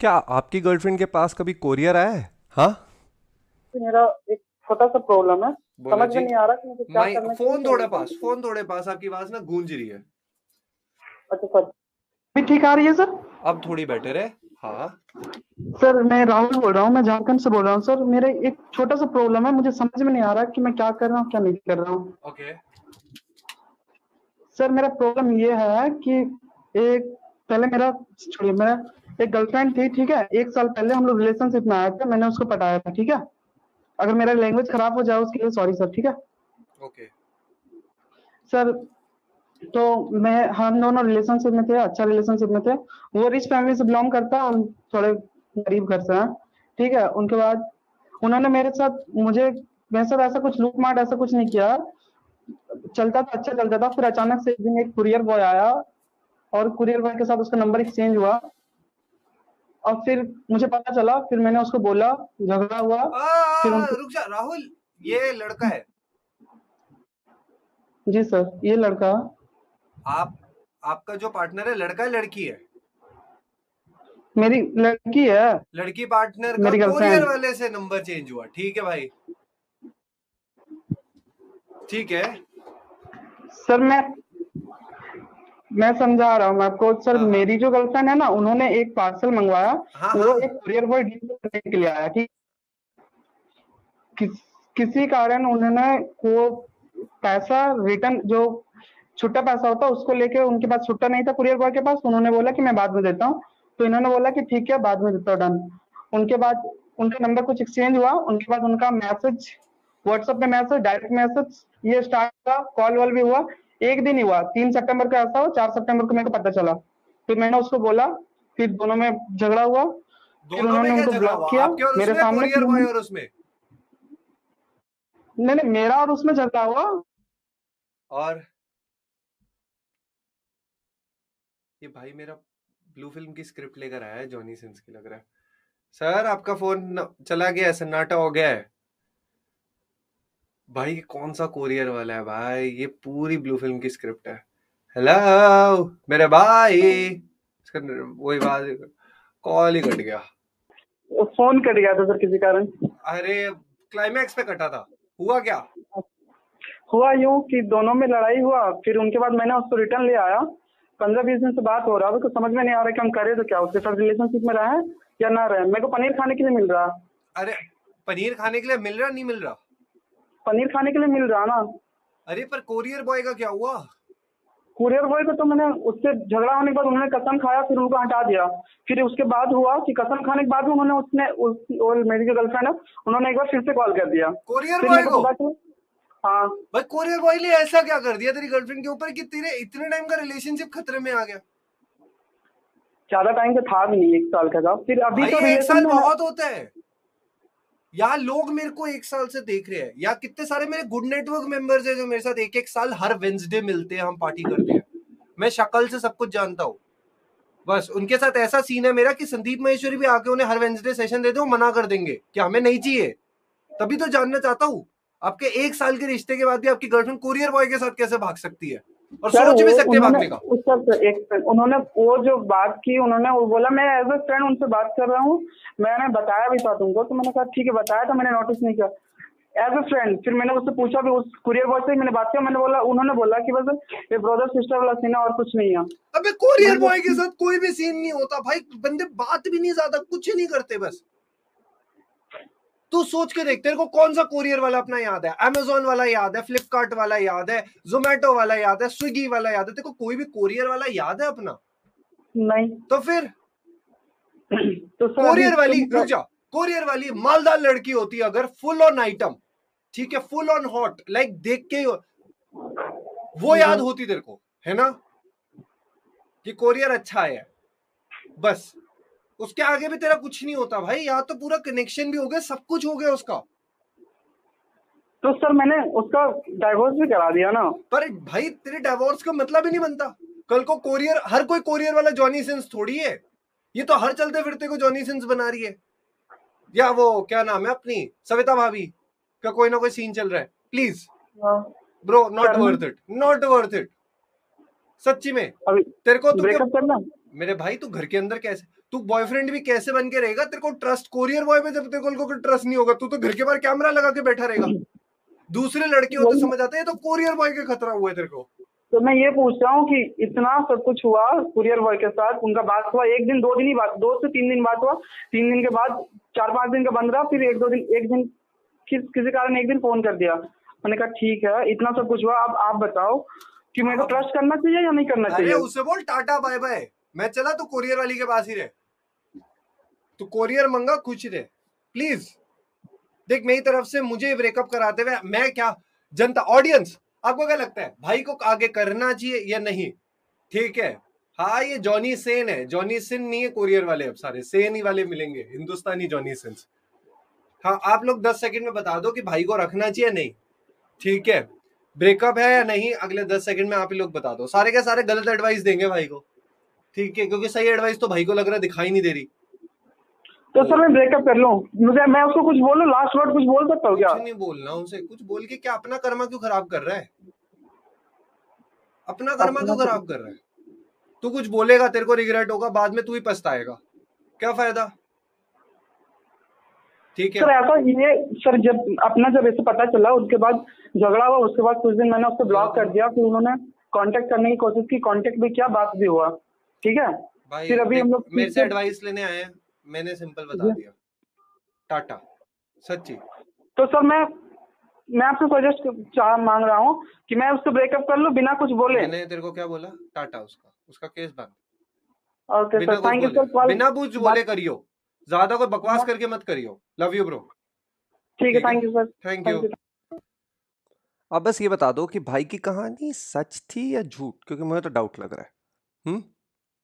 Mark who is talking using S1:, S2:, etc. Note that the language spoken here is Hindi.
S1: क्या आपकी गर्लफ्रेंड के पास कभी कोरियर आया है? हाँ।
S2: मेरा एक छोटा सा प्रॉब्लम है। समझ में नहीं आ रहा कि मुझे क्या करना
S1: फ़ोन थोड़े पास फ़ोन थोड़े पास आपकी आवाज़ ना गूंज रही है।
S2: अच्छा सर भी ठीक आ रही है सर?
S1: अब थोड़ी बेटर है। हाँ।
S2: सर मैं राहुल बोल रहा हूँ मैं झारखंड से बोल रहा हूँ सर। मेरे एक छोटा सा प्रॉब्लम है मुझे समझ में नहीं आ रहा कि मैं क्या कर रहा हूँ क्या नहीं कर रहा हूँ।
S1: ओके
S2: सर मेरा प्रॉब्लम ये है कि एक पहले मेरा छोड़िए मेरा एक गर्लफ्रेंड थी ठीक है? एक साल पहले हम लोग रिलेशनशिप में आए थे मैंने उसको पटाया था ठीक है? अगर मेरा लैंग्वेज खराब हो जाए उसके लिए सॉरी सर ठीक है?
S1: ओके
S2: सर तो मैं हम दोनों रिलेशनशिप में थे अच्छा रिलेशनशिप में थे। वो रिच फैमिली से बिलोंग करता है हम थोड़े गरीब घर से हैं ठीक है? उनके बाद उन्होंने मेरे साथ मुझे मेरे साथ ऐसा कुछ लूट मार ऐसा कुछ नहीं किया। चलता था अच्छा चलता था फिर अचानक से एक दिन एक कुरियर बॉय आया और कुरियर बॉय के साथ उसका नंबर एक्सचेंज हुआ। और फिर मुझे पता चला फिर मैंने उसको बोला झगड़ा हुआ।
S1: आ,
S2: फिर उनको
S1: रुक जा राहुल ये लड़का है।
S2: जी सर ये लड़का।
S1: आप आपका जो पार्टनर है लड़का है लड़की है?
S2: मेरी लड़की है।
S1: लड़की पार्टनर का
S2: मेरी
S1: कोरियर वाले से नंबर चेंज हुआ ठीक है भाई? ठीक है।
S2: सर मैं मैं समझा रहा हूँ आपको सर
S1: हाँ।
S2: मेरी जो गर्लफ्रेंड है ना उन्होंने एक पार्सल मंगवाया।
S1: हाँ
S2: वो
S1: हाँ।
S2: एक कुरियर बॉय डिलीवर करने के लिए आया ठीक किस, किसी कारण उन्होंने वो पैसा रिटर्न जो छुट्टा पैसा होता उसको लेके उनके पास छुट्टा नहीं था कुरियर बॉय के पास उन्होंने बोला कि मैं बाद में देता हूँ। तो इन्होंने बोला कि ठीक है बाद में देता हूँ डन उनके बाद उनका नंबर कुछ एक्सचेंज हुआ उनके बाद उनका मैसेज व्हाट्सएप पे मैसेज डायरेक्ट मैसेज ये स्टार्ट हुआ कॉल वॉल भी हुआ। एक दिन ही हुआ तीन सितंबर को ऐसा हुआ चार सितंबर को मेरे को पता चला। फिर मैंने उसको बोला फिर दोनों में झगड़ा हुआ फिर उन्होंने उनको ब्लॉक किया मेरे सामने नहीं नहीं मेरा और उसमें झगड़ा हुआ।
S1: और? ये भाई मेरा ब्लू फ़िल्म की स्क्रिप्ट लेकर आया है जॉनी सिंस की लग रहा है। सर आपका फ़ोन चला गया सन्नाटा हो गया है। भाई ये कौन सा कोरियर वाला है भाई? ये पूरी ब्लू फ़िल्म की स्क्रिप्ट है। हेलो मेरे भाई? इसका वही बात कॉल ही कट गया।
S2: फ़ोन कट गया था सर किसी कारण।
S1: अरे क्लाइमैक्स पे कटा था। हुआ क्या?
S2: हुआ यूँ कि दोनों में लड़ाई हुआ फिर उनके बाद मैंने उसको रिटर्न ले आया। पंद्रह बीस दिन से बात हो रहा है तो समझ में नहीं आ रहा कि हम करें तो क्या उसके साथ रिलेशनशिप में रहे या ना रहे मेरे को पनीर खाने के लिए मिल रहा।
S1: अरे पनीर खाने के लिए मिल रहा नहीं मिल रहा?
S2: पनीर खाने के लिए मिल रहा ना।
S1: अरे पर कोरियर बॉय का क्या हुआ?
S2: कुरियर बॉय को तो मैंने उससे झगड़ा होने के बाद उन्होंने कसम खाया फिर उनको हटा दिया। फिर उसके बाद हुआ कि कसम खाने के बाद उन्होंने उसने उस और मेरी जो गर्लफ्रेंड है उन्होंने एक बार फिर से कॉल कर दिया।
S1: कोरियर बॉय
S2: को हाँ।
S1: भाई कोरियर बॉय ने ऐसा क्या कर दिया तेरी गर्लफ्रेंड के ऊपर कि तेरे इतने टाइम का रिलेशनशिप खतरे में आ गया?
S2: ज़्यादा टाइम तो था भी नहीं एक साल का था। फिर अभी तो
S1: एक साल बहुत होता है। यहाँ लोग मेरे को एक साल से देख रहे हैं, या कितने सारे मेरे गुड नेटवर्क मेंबर्स है जो मेरे साथ एक एक साल हर वेंसडे मिलते हैं, हम पार्टी करते हैं। मैं शक्ल से सब कुछ जानता हूँ। बस, उनके साथ ऐसा सीन है मेरा कि संदीप महेश्वरी भी आके उन्हें हर वेंसडे सेशन दे दे मना कर देंगे कि हमें नहीं चाहिए। तभी तो जानना चाहता हूँ, आपके एक साल के रिश्ते के बाद भी आपकी गर्लफ्रेंड कोरियर बॉय के साथ कैसे भाग सकती है? और
S2: सर
S1: सोच भी सकते हैं भागने का।
S2: उस सर एक उन्होंने वो जो बात की उन्होंने वो बोला मैं एज अ फ्रेंड उनसे बात कर रहा हूँ मैंने बताया भी था तुमको तो मैंने कहा ठीक है बताया था मैंने नोटिस नहीं किया। एज अ फ्रेंड फिर मैंने उससे पूछा भी उस कुरियर बॉय से मैंने बात किया मैंने बोला उन्होंने बोला कि बस ये ब्रदर सिस्टर वाला सीन है और कुछ नहीं है।
S1: अबे कोरियर बॉय के साथ कोई भी सीन नहीं होता भाई बंदे बात भी नहीं ज़्यादा कुछ नहीं करते बस। तू सोच के देख तेरे को कौन सा कोरियर वाला अपना याद है? अमेजोन वाला याद है फ्लिपकार्ट वाला याद है जोमेटो वाला याद है स्विगी वाला याद है तेरे को कोई भी कोरियर वाला याद है अपना?
S2: नहीं।
S1: तो फिर?
S2: तो
S1: कोरियर वाली रुक जा। कोरियर वाली मालदार लड़की होती है अगर फुल ऑन आइटम ठीक है फुल ऑन हॉट लाइक देख के वो याद होती तेरे को है ना? कि कोरियर अच्छा है बस। उसके आगे भी तेरा कुछ नहीं होता भाई। यहाँ तो पूरा कनेक्शन भी हो गया सब कुछ हो गया उसका।
S2: तो सर मैंने उसका डाइवोर्स भी करा दिया ना।
S1: पर भाई तेरे डाइवोर्स का मतलब ही नहीं बनता। कल को कोरियर हर कोई कोरियर वाला जॉनी सिंस थोड़ी है। ये तो हर चलते फिरते को जॉनी सिंस बना रही है। या वो क्या नाम है अपनी? सविता भाभी का कोई ना कोई सीन चल रहा है। Please bro not worth it not worth it सच्ची में। तेरे को तू मेरे भाई तू घर के अंदर कैसे तू बॉयफ्रेंड भी कैसे बन के रहेगा? तेरे को ट्रस्ट कोरियर बॉय पे जब तेरे को ट्रस्ट नहीं होगा तू तो घर के बाहर कैमरा लगा के बैठा रहेगा। दूसरे लड़के होते समझ आते हैं तो कोरियर बॉय के खतरा हुआ है तेरे को।
S2: तो मैं ये पूछ रहा हूँ कि इतना सब कुछ हुआ कुरियर बॉय के साथ उनका बात हुआ एक दिन दो दिन ही बात दो से तीन दिन बात हुआ तीन दिन के बाद चार पाँच दिन का बंद रहा फिर एक दो दिन एक दिन किस किसी कारण एक दिन फ़ोन कर दिया। मैंने कहा ठीक है इतना सब कुछ हुआ अब आप बताओ कि मेरे को ट्रस्ट करना चाहिए या नहीं करना चाहिए?
S1: उसे बोल टाटा बाय बाय मैं चला तू कोरियर वाली के पास ही रहे। तू कोरियर मंगा, खुश रहे। प्लीज़ देख, मेरी तरफ़ से मुझे ब्रेकअप कराते हुए मैं क्या, जनता ऑडियंस आपको क्या लगता है, भाई को आगे करना चाहिए या नहीं? ठीक है। हाँ ये जॉनी सेन है। जॉनी सिन नहीं है कोरियर वाले अब सारे सेन ही वाले मिलेंगे, हिंदुस्तानी जॉनी सिंस हाँ आप लोग दस सेकंड में बता दो कि भाई को रखना चाहिए नहीं। ठीक है। ब्रेकअप है या नहीं, अगले दस सेकंड में आप ही लोग बता दो। सारे के सारे गलत एडवाइस देंगे भाई को। ठीक है, क्योंकि सही एडवाइस तो भाई को लग रहा है, दिखाई नहीं दे रही।
S2: तो सर मैं ब्रेकअप कर लूँ। मुझे मैं उसको कुछ बोलूँ? लास्ट वर्ड कुछ बोल सकता हूँ क्या?
S1: नहीं बोलना उनसे कुछ बोल के क्या अपना कर्मा क्यों खराब कर रहा है? अपना कर्मा क्यों खराब कर रहा है? तू कुछ बोलेगा तेरे को रिग्रेट होगा बाद में तू ही पछताएगा। क्या फ़ायदा? ठीक है।
S2: सर ऐसा ये सर जब अपना जब ऐसे पता चला उसके बाद झगड़ा हुआ उसके बाद कुछ दिन मैंने उसको ब्लॉक कर दिया फिर उन्होंने कांटेक्ट करने की कोशिश की। कांटेक्ट भी किया बात भी हुआ? ठीक है?
S1: भाई
S2: फिर अभी हम लोग
S1: मेरे से एडवाइस लेने आए हैं। मैंने सिंपल बता दिया। टाटा सच्ची।
S2: तो सर मैं मैं आपसे सजेस्ट चाह मांग रहा हूँ कि मैं उससे ब्रेकअप कर लूँ बिना कुछ बोले।
S1: मैंने तेरे को क्या बोला? टाटा उसका उसका केस बंद।
S2: ओके
S1: बिना
S2: सर
S1: कुछ
S2: थैंक यू
S1: बोले
S2: सर
S1: बिना कुछ बोले करियो। ज़्यादा कोई बकवास करके मत करियो। लव यू ब्रो
S2: ठीक है thank you sir
S1: thank
S2: you
S3: अब बस ये बता दो कि भाई की कहानी सच थी या झूठ? क्योंकि मुझे तो डाउट लग रहा है। हम्म?